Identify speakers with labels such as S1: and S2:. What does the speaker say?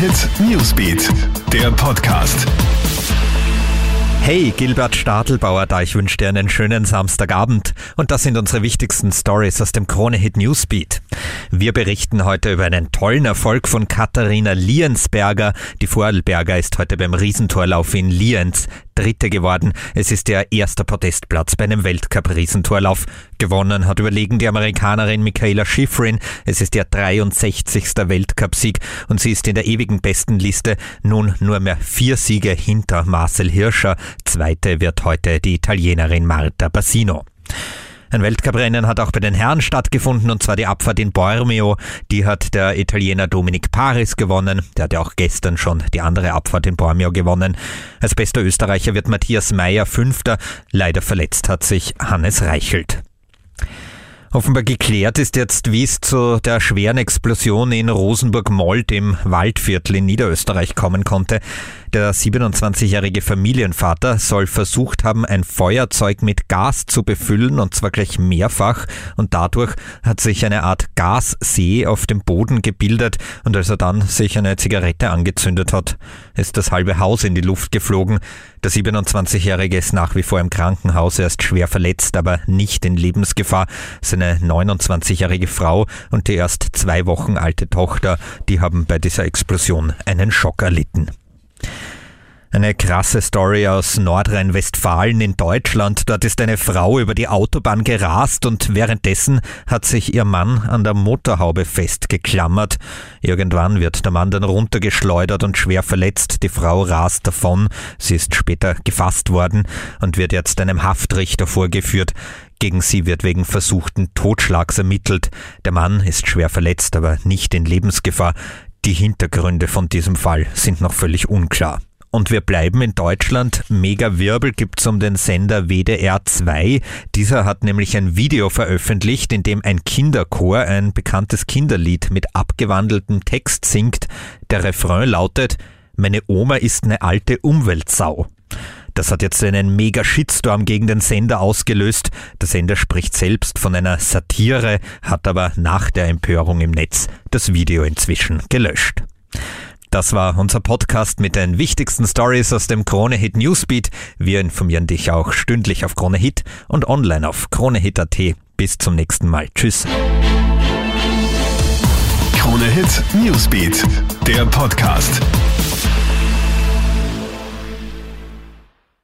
S1: Hit Newsbeat, der Podcast.
S2: Hey, Gilbert Stadelbauer da, ich wünsche dir einen schönen Samstagabend und das sind unsere wichtigsten Stories aus dem Krone Hit Newsbeat. Wir berichten heute über einen tollen Erfolg von Katharina Liensberger. Die Vorarlberger ist heute beim Riesentorlauf in Lienz Dritte geworden. Es ist ihr erster Podestplatz bei einem Weltcup-Riesentorlauf. Gewonnen hat überlegen die Amerikanerin Michaela Schifrin. Es ist ihr 63. Weltcupsieg und sie ist in der ewigen Bestenliste nun nur mehr vier Siege hinter Marcel Hirscher. Zweite wird heute die Italienerin Marta Bassino. Ein Weltcuprennen hat auch bei den Herren stattgefunden, und zwar die Abfahrt in Bormio. Die hat der Italiener Dominic Paris gewonnen. Der hat ja auch gestern schon die andere Abfahrt in Bormio gewonnen. Als bester Österreicher wird Matthias Meyer Fünfter. Leider verletzt hat sich Hannes Reichelt. Offenbar geklärt ist jetzt, wie es zu der schweren Explosion in Rosenburg-Mold im Waldviertel in Niederösterreich kommen konnte. Der 27-jährige Familienvater soll versucht haben, ein Feuerzeug mit Gas zu befüllen und zwar gleich mehrfach und dadurch hat sich eine Art Gassee auf dem Boden gebildet und als er dann sich eine Zigarette angezündet hat, ist das halbe Haus in die Luft geflogen. Der 27-jährige ist nach wie vor im Krankenhaus, er ist schwer verletzt, aber nicht in Lebensgefahr. Seine 29-jährige Frau und die erst zwei Wochen alte Tochter, die haben bei dieser Explosion einen Schock erlitten. Eine krasse Story aus Nordrhein-Westfalen in Deutschland. Dort ist eine Frau über die Autobahn gerast und währenddessen hat sich ihr Mann an der Motorhaube festgeklammert. Irgendwann wird der Mann dann runtergeschleudert und schwer verletzt. Die Frau rast davon. Sie ist später gefasst worden und wird jetzt einem Haftrichter vorgeführt. Gegen sie wird wegen versuchten Totschlags ermittelt. Der Mann ist schwer verletzt, aber nicht in Lebensgefahr. Die Hintergründe von diesem Fall sind noch völlig unklar. Und wir bleiben in Deutschland. Mega Wirbel gibt's um den Sender WDR 2. Dieser hat nämlich ein Video veröffentlicht, in dem ein Kinderchor ein bekanntes Kinderlied mit abgewandeltem Text singt. Der Refrain lautet, meine Oma ist eine alte Umweltsau. Das hat jetzt einen mega Shitstorm gegen den Sender ausgelöst. Der Sender spricht selbst von einer Satire, hat aber nach der Empörung im Netz das Video inzwischen gelöscht. Das war unser Podcast mit den wichtigsten Stories aus dem Krone Hit Newsbeat. Wir informieren dich auch stündlich auf Krone Hit und online auf kronehit.at. Bis zum nächsten Mal. Tschüss.
S1: Krone Hit Newsbeat, der Podcast.